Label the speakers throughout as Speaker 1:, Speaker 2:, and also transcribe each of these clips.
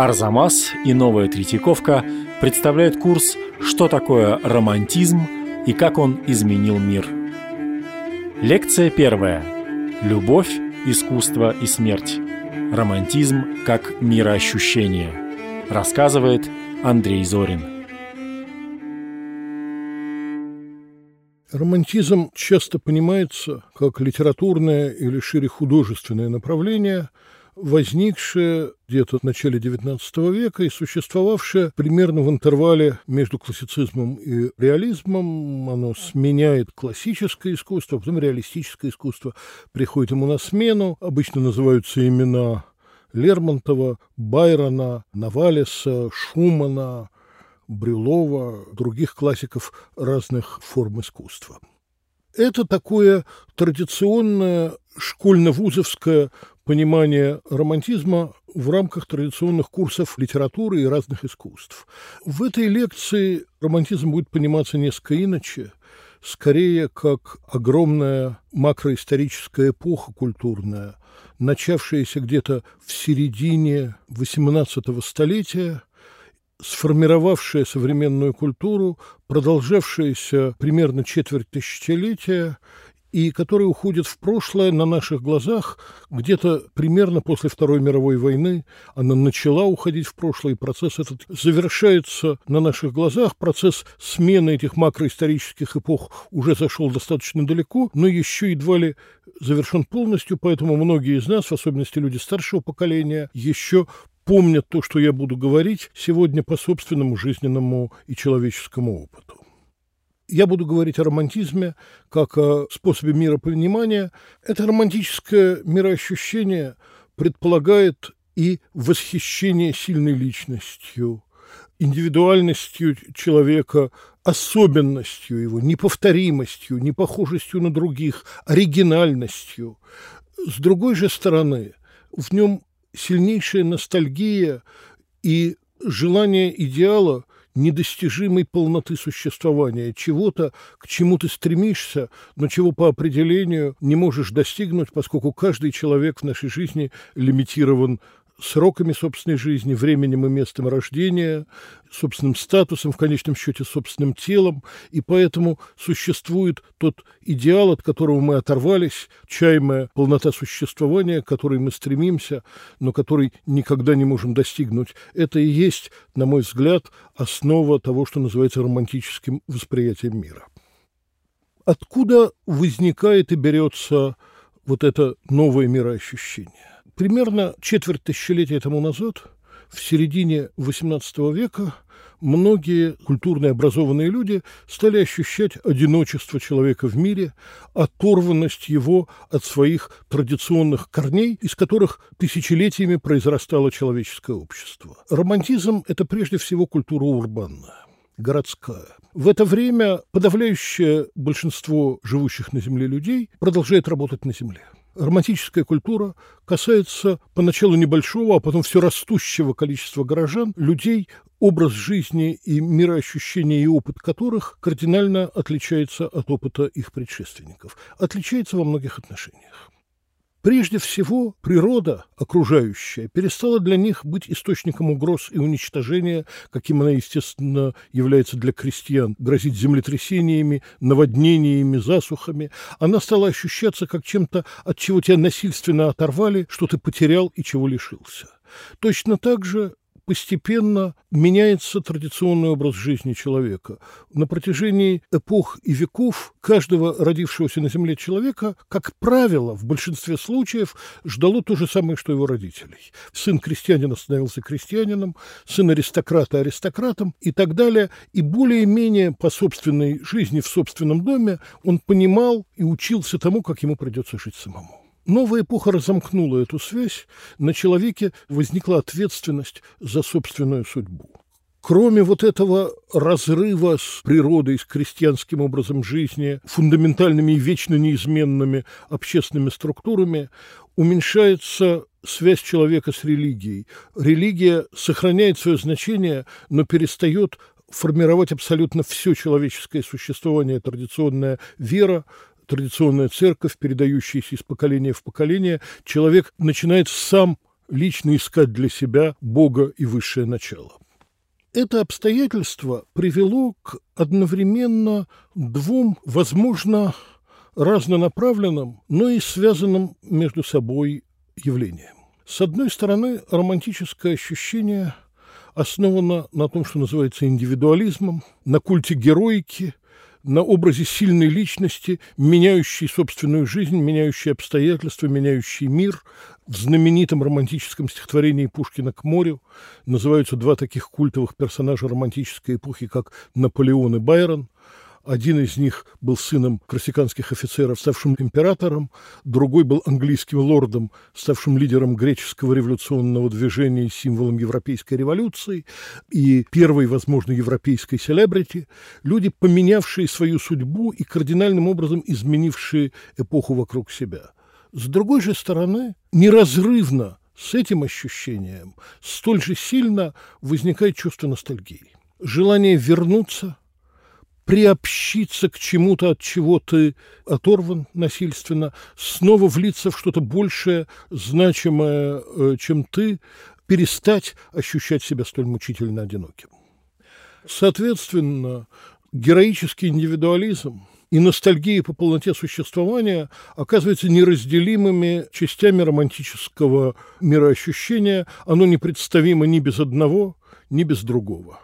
Speaker 1: Арзамас и Новая Третьяковка представляют курс «Что такое романтизм и как он изменил мир». Лекция первая. Любовь, искусство и смерть. Романтизм как мироощущение. Рассказывает Андрей Зорин.
Speaker 2: Романтизм часто понимается как литературное или шире художественное направление, возникшее где-то в начале XIX века и существовавшее примерно в интервале между классицизмом и реализмом. Оно сменяет классическое искусство, а потом реалистическое искусство приходит ему на смену. Обычно называются имена Лермонтова, Байрона, Навалиса, Шумана – Брюлова, других классиков разных форм искусства. Это такое традиционное школьно-вузовское понимание романтизма в рамках традиционных курсов литературы и разных искусств. В этой лекции романтизм будет пониматься несколько иначе, скорее как огромная макроисторическая эпоха культурная, начавшаяся где-то в середине XVIII столетия – сформировавшая современную культуру, продолжавшаяся примерно четверть тысячелетия и которая уходит в прошлое на наших глазах. Где-то примерно после Второй мировой войны она начала уходить в прошлое, и процесс этот завершается на наших глазах. Процесс смены этих макроисторических эпох уже зашел достаточно далеко, но еще едва ли завершен полностью, поэтому многие из нас, в особенности люди старшего поколения, еще помнят то, что я буду говорить сегодня по собственному жизненному и человеческому опыту. Я буду говорить о романтизме как о способе миропонимания. Это романтическое мироощущение предполагает и восхищение сильной личностью, индивидуальностью человека, особенностью его, неповторимостью, непохожестью на других, оригинальностью. С другой же стороны, в нем сильнейшая ностальгия и желание идеала недостижимой полноты существования, чего-то, к чему ты стремишься, но чего по определению не можешь достигнуть, поскольку каждый человек в нашей жизни лимитирован сроками собственной жизни, временем и местом рождения, собственным статусом, в конечном счете собственным телом, и поэтому существует тот идеал, от которого мы оторвались, чаемая полнота существования, к которой мы стремимся, но который никогда не можем достигнуть. Это и есть, на мой взгляд, основа того, что называется романтическим восприятием мира. Откуда возникает и берется вот это новое мироощущение? Примерно четверть тысячелетия тому назад, в середине XVIII века, многие культурные образованные люди стали ощущать одиночество человека в мире, оторванность его от своих традиционных корней, из которых тысячелетиями произрастало человеческое общество. Романтизм – это прежде всего культура урбанная городская. В это время подавляющее большинство живущих на Земле людей продолжает работать на Земле романтическая культура касается поначалу небольшого, а потом все растущего количества горожан, людей, образ жизни и мироощущения и опыт которых кардинально отличается от опыта их предшественников. Отличается во многих отношениях. Прежде всего, природа окружающая перестала для них быть источником угроз и уничтожения, каким она, естественно, является для крестьян, грозить землетрясениями, наводнениями, засухами. Она стала ощущаться как чем-то, от чего тебя насильственно оторвали, что ты потерял и чего лишился. Точно так же постепенно меняется традиционный образ жизни человека. На протяжении эпох и веков каждого родившегося на Земле человека, как правило, в большинстве случаев ждало то же самое, что его родителей. Сын крестьянина становился крестьянином, сын аристократа – аристократом и так далее. И более-менее по собственной жизни в собственном доме он понимал и учился тому, как ему придется жить самому. Новая эпоха разомкнула эту связь, на человеке возникла ответственность за собственную судьбу. Кроме вот этого разрыва с природой, с крестьянским образом жизни, фундаментальными и вечно неизменными общественными структурами, уменьшается связь человека с религией. Религия сохраняет свое значение, но перестает формировать абсолютно все человеческое существование, традиционная вера, традиционная церковь, передающаяся из поколения в поколение, человек начинает сам лично искать для себя Бога и высшее начало. Это обстоятельство привело к одновременно двум, возможно, разнонаправленным, но и связанным между собой явлениям. С одной стороны, романтическое ощущение основано на том, что называется индивидуализмом, на культе героики, на образе сильной личности, меняющей собственную жизнь, меняющей обстоятельства, меняющей мир. В знаменитом романтическом стихотворении Пушкина «К морю» называются два таких культовых персонажа романтической эпохи, как Наполеон и Байрон – один из них был сыном корсиканских офицеров, ставшим императором, другой был английским лордом, ставшим лидером греческого революционного движения и символом европейской революции, и первой, возможно, европейской селебрити, люди, поменявшие свою судьбу и кардинальным образом изменившие эпоху вокруг себя. С другой же стороны, неразрывно с этим ощущением столь же сильно возникает чувство ностальгии. Желание вернуться приобщиться к чему-то, от чего ты оторван насильственно, снова влиться в что-то большее, значимое, э, чем ты, перестать ощущать себя столь мучительно одиноким. Соответственно, героический индивидуализм и ностальгия по полноте существования оказываются неразделимыми частями романтического мироощущения. Оно непредставимо ни без одного, ни без другого.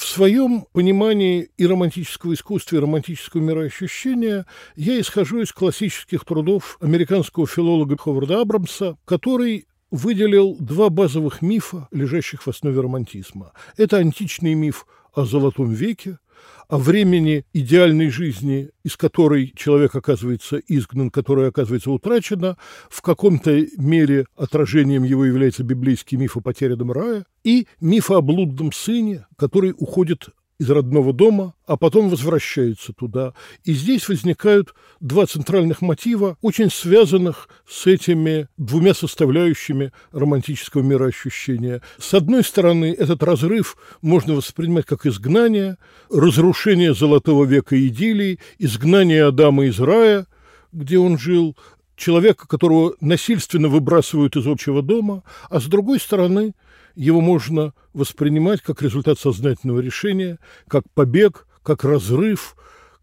Speaker 2: В своем понимании и романтического искусства, и романтического мироощущения я исхожу из классических трудов американского филолога Ховарда Абрамса, который выделил два базовых мифа, лежащих в основе романтизма. Это античный миф о Золотом веке – о времени идеальной жизни, из которой человек оказывается изгнан, которая оказывается утрачена, в каком-то мере отражением его является библейский миф о потерянном рае, и миф о блудном сыне, который уходит из родного дома, а потом возвращается туда. И здесь возникают два центральных мотива, очень связанных с этими двумя составляющими романтического мироощущения. С одной стороны, этот разрыв можно воспринимать как изгнание, разрушение золотого века идиллии, изгнание Адама из рая, где он жил, человека, которого насильственно выбрасывают из общего дома, а с другой стороны – его можно воспринимать как результат сознательного решения, как побег, как разрыв,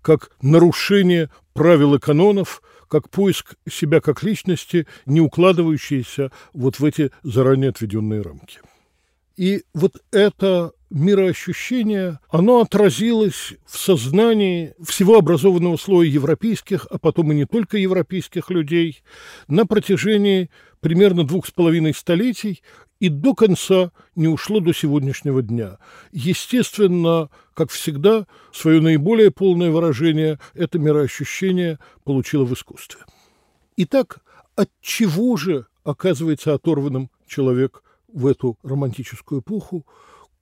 Speaker 2: как нарушение правил и канонов, как поиск себя как личности, не укладывающийся вот в эти заранее отведенные рамки. И вот это мироощущение, оно отразилось в сознании всего образованного слоя европейских, а потом и не только европейских людей на протяжении примерно двух с половиной столетий и до конца не ушло до сегодняшнего дня. Естественно, как всегда, свое наиболее полное выражение это мироощущение получило в искусстве. Итак, от чего же оказывается оторванным человек в эту романтическую эпоху?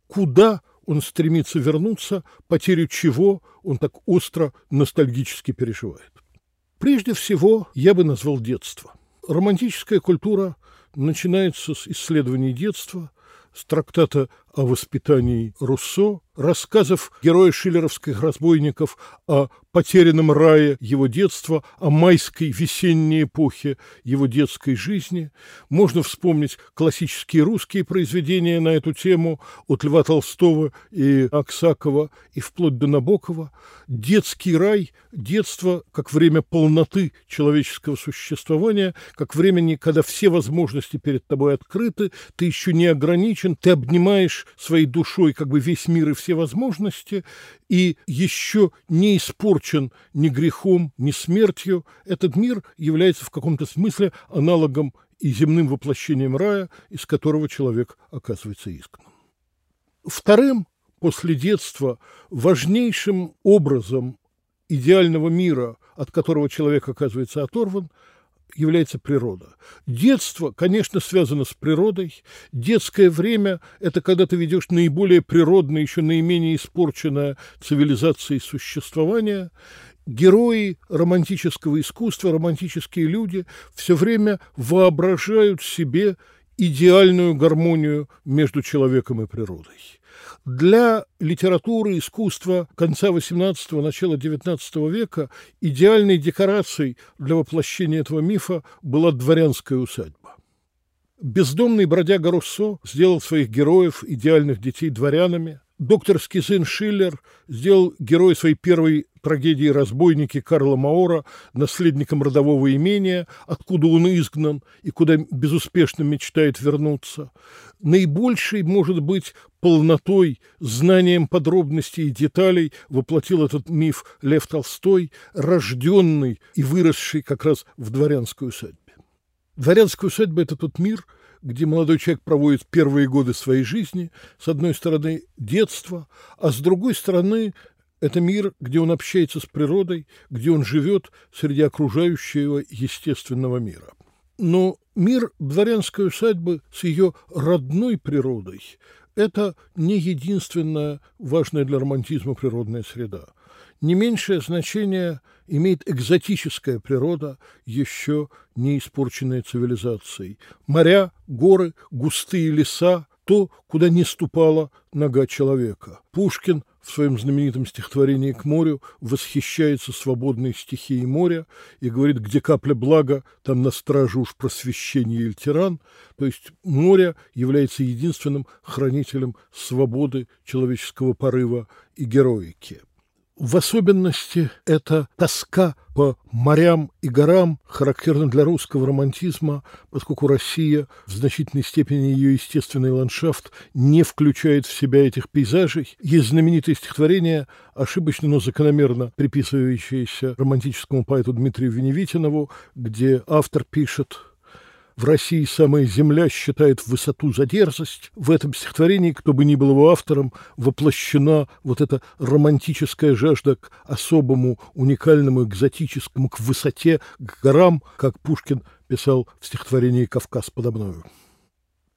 Speaker 2: Куда он стремится вернуться, потерю чего он так остро ностальгически переживает? Прежде всего, я бы назвал детство. Романтическая культура начинается с исследований детства, с трактата о воспитании Руссо, рассказов героя шиллеровских разбойников о потерянном рае его детства, о майской весенней эпохе его детской жизни. Можно вспомнить классические русские произведения на эту тему от Льва Толстого и Аксакова и вплоть до Набокова. Детский рай, детство как время полноты человеческого существования, как времени, когда все возможности перед тобой открыты, ты еще не ограничен, ты обнимаешь своей душой как бы весь мир и все возможности, и еще не испорчен ни грехом, ни смертью, этот мир является в каком-то смысле аналогом и земным воплощением рая, из которого человек оказывается изгнан. Вторым, после детства, важнейшим образом идеального мира, от которого человек оказывается оторван – является природа. Детство, конечно, связано с природой. Детское время – это когда ты ведешь наиболее природное, еще наименее испорченное цивилизацией существования. Герои романтического искусства, романтические люди все время воображают себе идеальную гармонию между человеком и природой. Для литературы, искусства конца XVIII – начала XIX века идеальной декорацией для воплощения этого мифа была дворянская усадьба. Бездомный бродяга Руссо сделал своих героев, идеальных детей дворянами. Докторский сын Шиллер сделал герой своей первой трагедии «Разбойники» Карла Маора наследником родового имения, откуда он изгнан и куда безуспешно мечтает вернуться. Наибольшей, может быть, полнотой, знанием подробностей и деталей воплотил этот миф Лев Толстой, рожденный и выросший как раз в дворянской усадьбе. Дворянская усадьба – это тот мир, где молодой человек проводит первые годы своей жизни, с одной стороны, детство, а с другой стороны, это мир, где он общается с природой, где он живет среди окружающего естественного мира. Но мир дворянской усадьбы с ее родной природой – это не единственная важная для романтизма природная среда. Не меньшее значение имеет экзотическая природа, еще не испорченная цивилизацией. Моря, горы, густые леса, то, куда не ступала нога человека. Пушкин в своем знаменитом стихотворении «К морю» восхищается свободной стихией моря и говорит, где капля блага, там на страже уж просвещение или тиран. То есть море является единственным хранителем свободы человеческого порыва и героики. В особенности эта тоска по морям и горам характерна для русского романтизма, поскольку Россия в значительной степени ее естественный ландшафт не включает в себя этих пейзажей. Есть знаменитое стихотворение, ошибочно, но закономерно приписывающееся романтическому поэту Дмитрию Веневитинову, где автор пишет в России самая земля считает высоту за дерзость. В этом стихотворении, кто бы ни был его автором, воплощена вот эта романтическая жажда к особому, уникальному, экзотическому, к высоте, к горам, как Пушкин писал в стихотворении «Кавказ подо мною».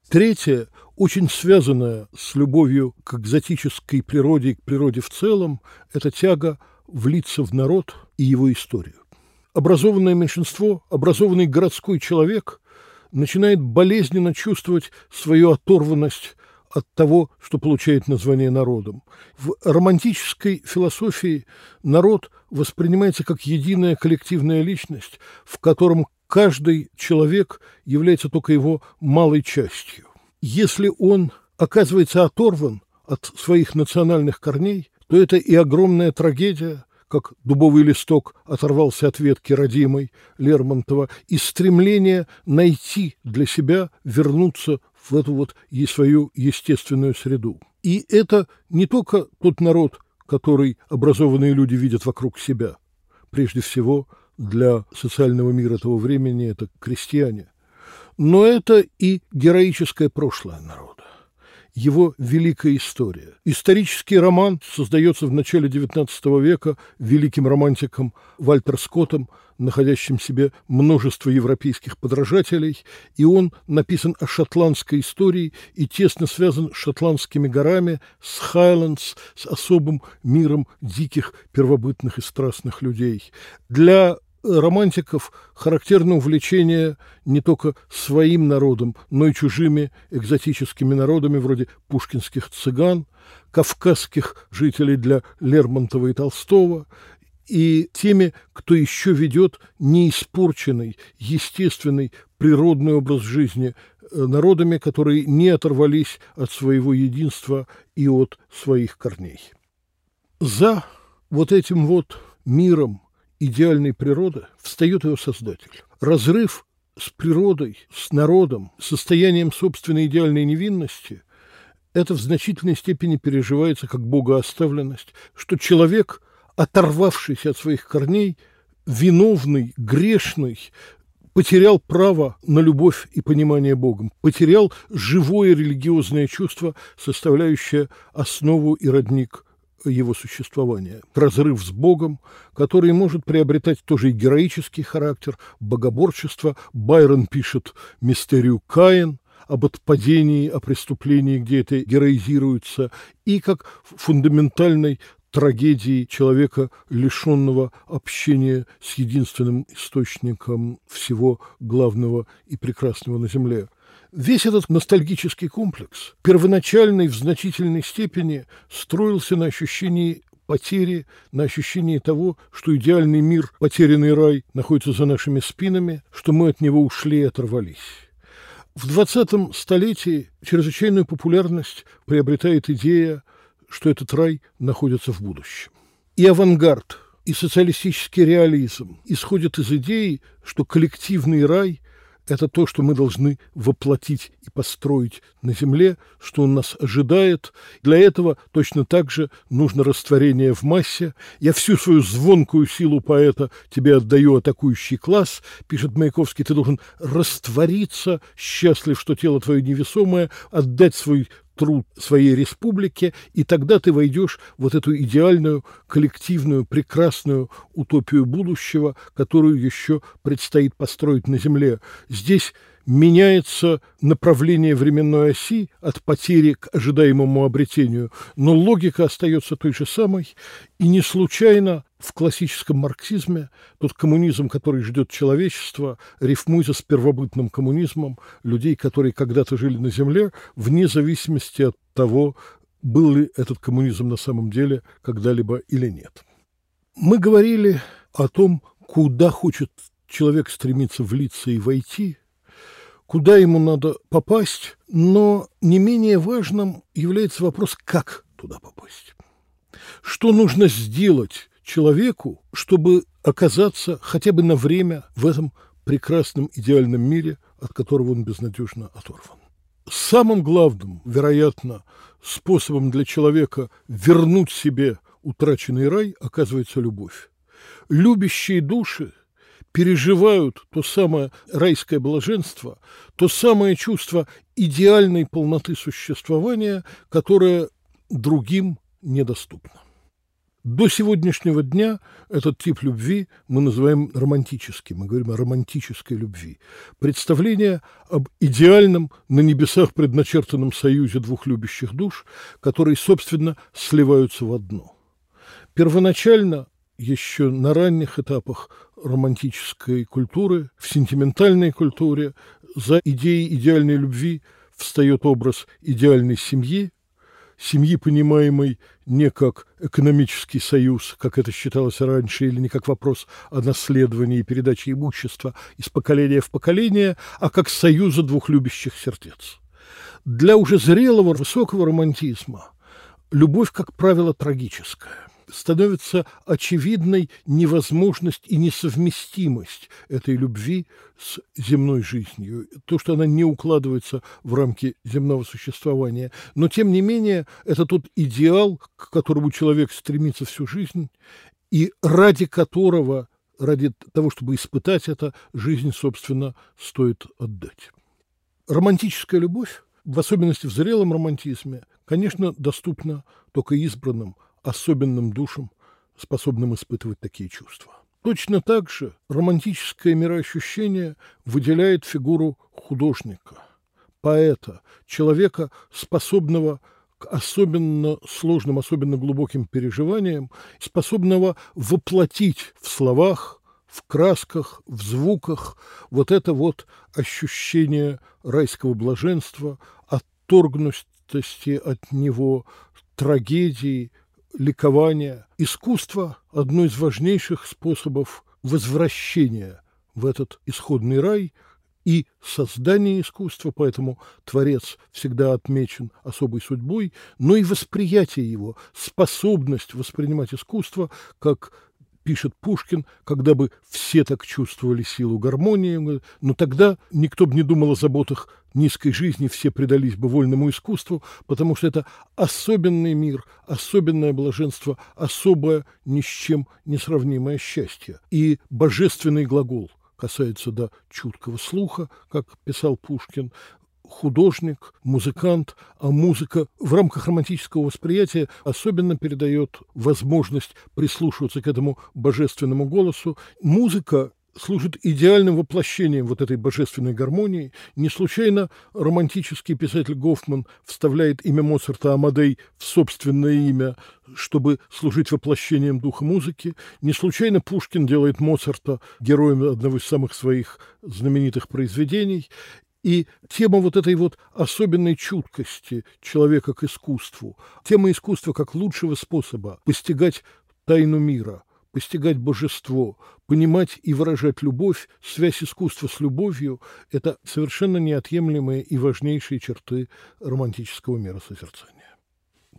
Speaker 2: Третье, очень связанное с любовью к экзотической природе и к природе в целом, это тяга влиться в народ и его историю. Образованное меньшинство, образованный городской человек начинает болезненно чувствовать свою оторванность от того, что получает название народом. В романтической философии народ воспринимается как единая коллективная личность, в котором каждый человек является только его малой частью. Если он оказывается оторван от своих национальных корней, то это и огромная трагедия, как дубовый листок оторвался от ветки родимой Лермонтова, и стремление найти для себя, вернуться в эту вот свою естественную среду. И это не только тот народ, который образованные люди видят вокруг себя. Прежде всего, для социального мира того времени это крестьяне. Но это и героическое прошлое народа его великая история. Исторический роман создается в начале XIX века великим романтиком Вальтер Скоттом, находящим в себе множество европейских подражателей, и он написан о шотландской истории и тесно связан с шотландскими горами, с Хайлендс, с особым миром диких первобытных и страстных людей. Для романтиков характерно увлечение не только своим народом, но и чужими экзотическими народами, вроде пушкинских цыган, кавказских жителей для Лермонтова и Толстого, и теми, кто еще ведет неиспорченный, естественный, природный образ жизни э, народами, которые не оторвались от своего единства и от своих корней. За вот этим вот миром, идеальной природы встает его создатель. Разрыв с природой, с народом, состоянием собственной идеальной невинности – это в значительной степени переживается как богооставленность, что человек, оторвавшийся от своих корней, виновный, грешный, потерял право на любовь и понимание Богом, потерял живое религиозное чувство, составляющее основу и родник его существования. Разрыв с Богом, который может приобретать тоже и героический характер, богоборчество. Байрон пишет «Мистерию Каин», об отпадении, о преступлении, где это героизируется, и как фундаментальной трагедии человека, лишенного общения с единственным источником всего главного и прекрасного на земле. Весь этот ностальгический комплекс, первоначальный в значительной степени, строился на ощущении потери, на ощущении того, что идеальный мир, потерянный рай, находится за нашими спинами, что мы от него ушли и оторвались. В 20 столетии чрезвычайную популярность приобретает идея, что этот рай находится в будущем. И авангард, и социалистический реализм исходят из идеи, что коллективный рай это то, что мы должны воплотить и построить на земле, что он нас ожидает. Для этого точно так же нужно растворение в массе. Я всю свою звонкую силу поэта тебе отдаю атакующий класс, пишет Маяковский, ты должен раствориться, счастлив, что тело твое невесомое, отдать свой труд своей республике, и тогда ты войдешь в вот эту идеальную, коллективную, прекрасную утопию будущего, которую еще предстоит построить на Земле. Здесь меняется направление временной оси от потери к ожидаемому обретению, но логика остается той же самой, и не случайно в классическом марксизме тот коммунизм, который ждет человечество, рифмуется с первобытным коммунизмом людей, которые когда-то жили на Земле, вне зависимости от того, был ли этот коммунизм на самом деле когда-либо или нет. Мы говорили о том, куда хочет человек стремиться влиться и войти – куда ему надо попасть, но не менее важным является вопрос, как туда попасть. Что нужно сделать человеку, чтобы оказаться хотя бы на время в этом прекрасном идеальном мире, от которого он безнадежно оторван. Самым главным, вероятно, способом для человека вернуть себе утраченный рай оказывается любовь. Любящие души переживают то самое райское блаженство, то самое чувство идеальной полноты существования, которое другим недоступно. До сегодняшнего дня этот тип любви мы называем романтическим. Мы говорим о романтической любви. Представление об идеальном на небесах предначертанном союзе двух любящих душ, которые, собственно, сливаются в одно. Первоначально еще на ранних этапах романтической культуры, в сентиментальной культуре, за идеей идеальной любви встает образ идеальной семьи, семьи, понимаемой не как экономический союз, как это считалось раньше, или не как вопрос о наследовании и передаче имущества из поколения в поколение, а как союза двух любящих сердец. Для уже зрелого высокого романтизма любовь, как правило, трагическая становится очевидной невозможность и несовместимость этой любви с земной жизнью, то, что она не укладывается в рамки земного существования. Но, тем не менее, это тот идеал, к которому человек стремится всю жизнь, и ради которого, ради того, чтобы испытать это, жизнь, собственно, стоит отдать. Романтическая любовь, в особенности в зрелом романтизме, конечно, доступна только избранным – особенным душам, способным испытывать такие чувства. Точно так же романтическое мироощущение выделяет фигуру художника, поэта, человека, способного к особенно сложным, особенно глубоким переживаниям, способного воплотить в словах, в красках, в звуках вот это вот ощущение райского блаженства, отторгнутости от него, трагедии, ликования. Искусство – одно из важнейших способов возвращения в этот исходный рай и создание искусства, поэтому Творец всегда отмечен особой судьбой, но и восприятие его, способность воспринимать искусство как пишет Пушкин, когда бы все так чувствовали силу гармонии, но тогда никто бы не думал о заботах низкой жизни, все предались бы вольному искусству, потому что это особенный мир, особенное блаженство, особое ни с чем не сравнимое счастье. И божественный глагол касается до чуткого слуха, как писал Пушкин, художник, музыкант, а музыка в рамках романтического восприятия особенно передает возможность прислушиваться к этому божественному голосу. Музыка служит идеальным воплощением вот этой божественной гармонии. Не случайно романтический писатель Гофман вставляет имя Моцарта Амадей в собственное имя, чтобы служить воплощением духа музыки. Не случайно Пушкин делает Моцарта героем одного из самых своих знаменитых произведений. И тема вот этой вот особенной чуткости человека к искусству, тема искусства как лучшего способа постигать тайну мира, постигать божество, понимать и выражать любовь, связь искусства с любовью – это совершенно неотъемлемые и важнейшие черты романтического мира созерцания.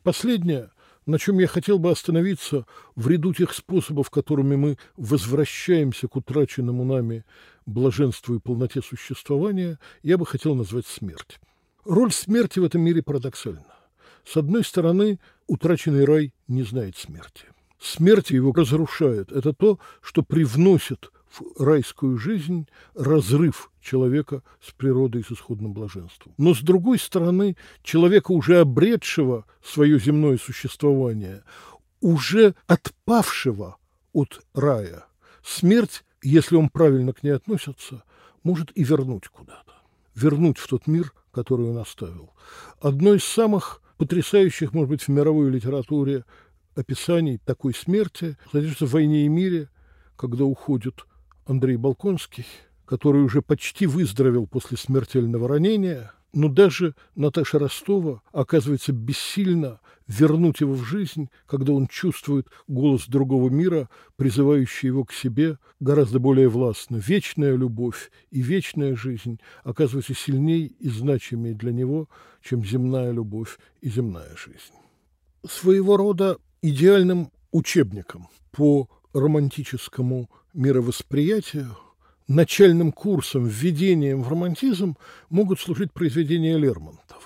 Speaker 2: Последнее, на чем я хотел бы остановиться в ряду тех способов, которыми мы возвращаемся к утраченному нами блаженству и полноте существования, я бы хотел назвать смерть. Роль смерти в этом мире парадоксальна. С одной стороны, утраченный рай не знает смерти. Смерть его разрушает. Это то, что привносит в райскую жизнь разрыв человека с природой, с исходным блаженством. Но, с другой стороны, человека, уже обретшего свое земное существование, уже отпавшего от рая, смерть, если он правильно к ней относится, может и вернуть куда-то. Вернуть в тот мир, который он оставил. Одно из самых потрясающих, может быть, в мировой литературе описаний такой смерти содержится в «Войне и мире», когда уходит Андрей Балконский, который уже почти выздоровел после смертельного ранения, но даже Наташа Ростова оказывается бессильно вернуть его в жизнь, когда он чувствует голос другого мира, призывающий его к себе гораздо более властно. Вечная любовь и вечная жизнь оказываются сильнее и значимее для него, чем земная любовь и земная жизнь. Своего рода идеальным учебником по романтическому мировосприятию, начальным курсом, введением в романтизм могут служить произведения Лермонтова.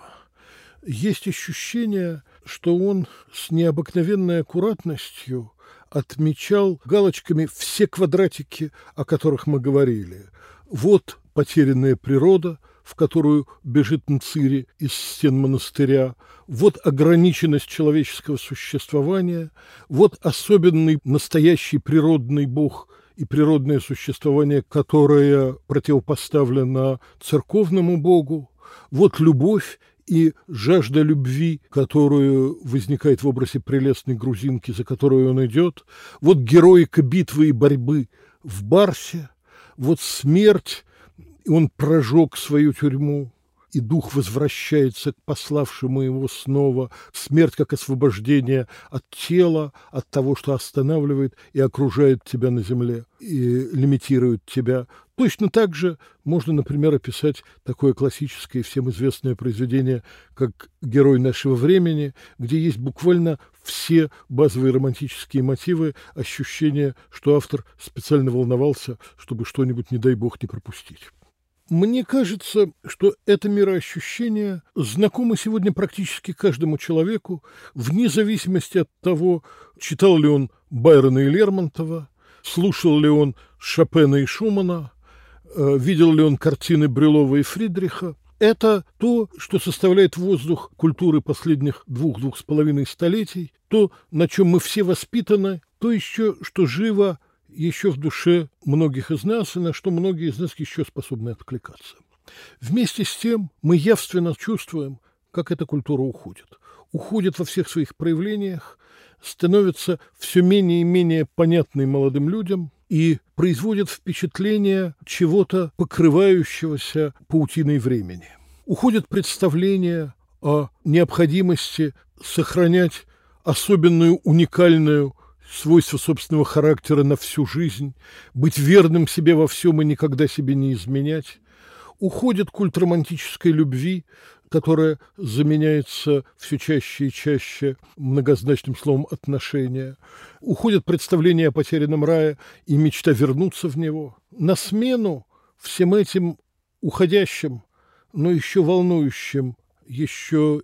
Speaker 2: Есть ощущение, что он с необыкновенной аккуратностью отмечал галочками все квадратики, о которых мы говорили. Вот потерянная природа – в которую бежит Нцири из стен монастыря, вот ограниченность человеческого существования, вот особенный настоящий природный бог и природное существование, которое противопоставлено церковному богу, вот любовь и жажда любви, которую возникает в образе прелестной грузинки, за которую он идет, вот героика битвы и борьбы в Барсе, вот смерть и он прожег свою тюрьму, и дух возвращается к пославшему его снова. Смерть как освобождение от тела, от того, что останавливает и окружает тебя на земле, и лимитирует тебя. Точно так же можно, например, описать такое классическое и всем известное произведение, как «Герой нашего времени», где есть буквально все базовые романтические мотивы, ощущение, что автор специально волновался, чтобы что-нибудь, не дай бог, не пропустить. Мне кажется, что это мироощущение знакомо сегодня практически каждому человеку, вне зависимости от того, читал ли он Байрона и Лермонтова, слушал ли он Шопена и Шумана, э, видел ли он картины Брюлова и Фридриха. Это то, что составляет воздух культуры последних двух-двух с половиной столетий, то, на чем мы все воспитаны, то еще, что живо еще в душе многих из нас, и на что многие из нас еще способны откликаться. Вместе с тем мы явственно чувствуем, как эта культура уходит. Уходит во всех своих проявлениях, становится все менее и менее понятной молодым людям и производит впечатление чего-то покрывающегося паутиной времени. Уходит представление о необходимости сохранять особенную уникальную свойство собственного характера на всю жизнь, быть верным себе во всем и никогда себе не изменять. Уходит культ романтической любви, которая заменяется все чаще и чаще многозначным словом «отношения». Уходит представление о потерянном рае и мечта вернуться в него. На смену всем этим уходящим, но еще волнующим, еще,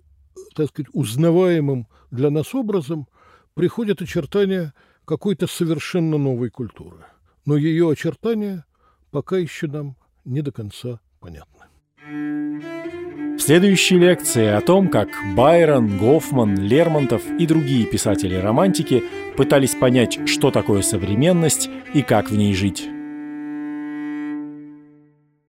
Speaker 2: так сказать, узнаваемым для нас образом – приходят очертания какой-то совершенно новой культуры. Но ее очертания пока еще нам не до конца понятны.
Speaker 1: В следующей лекции о том, как Байрон, Гофман, Лермонтов и другие писатели-романтики пытались понять, что такое современность и как в ней жить.